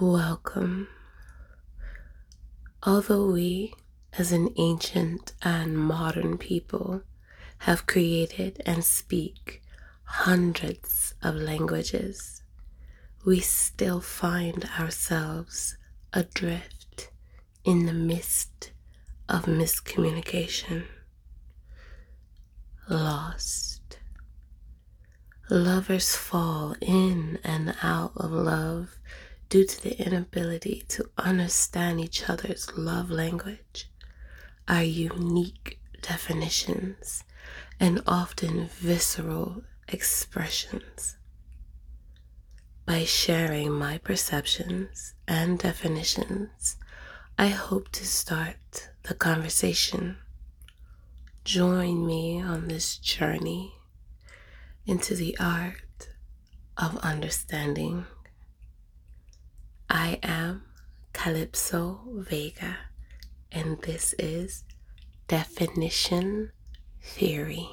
Welcome. Although we, as an ancient and modern people, have created and speak hundreds of languages, we still find ourselves adrift in the mist of miscommunication, lost. Lovers fall in and out of love due to the inability to understand each other's love language, our unique definitions, and often visceral expressions. By sharing my perceptions and definitions, I hope to start the conversation. Join me on this journey into the art of understanding. I am Calypso Vega, and this is Definition Theory.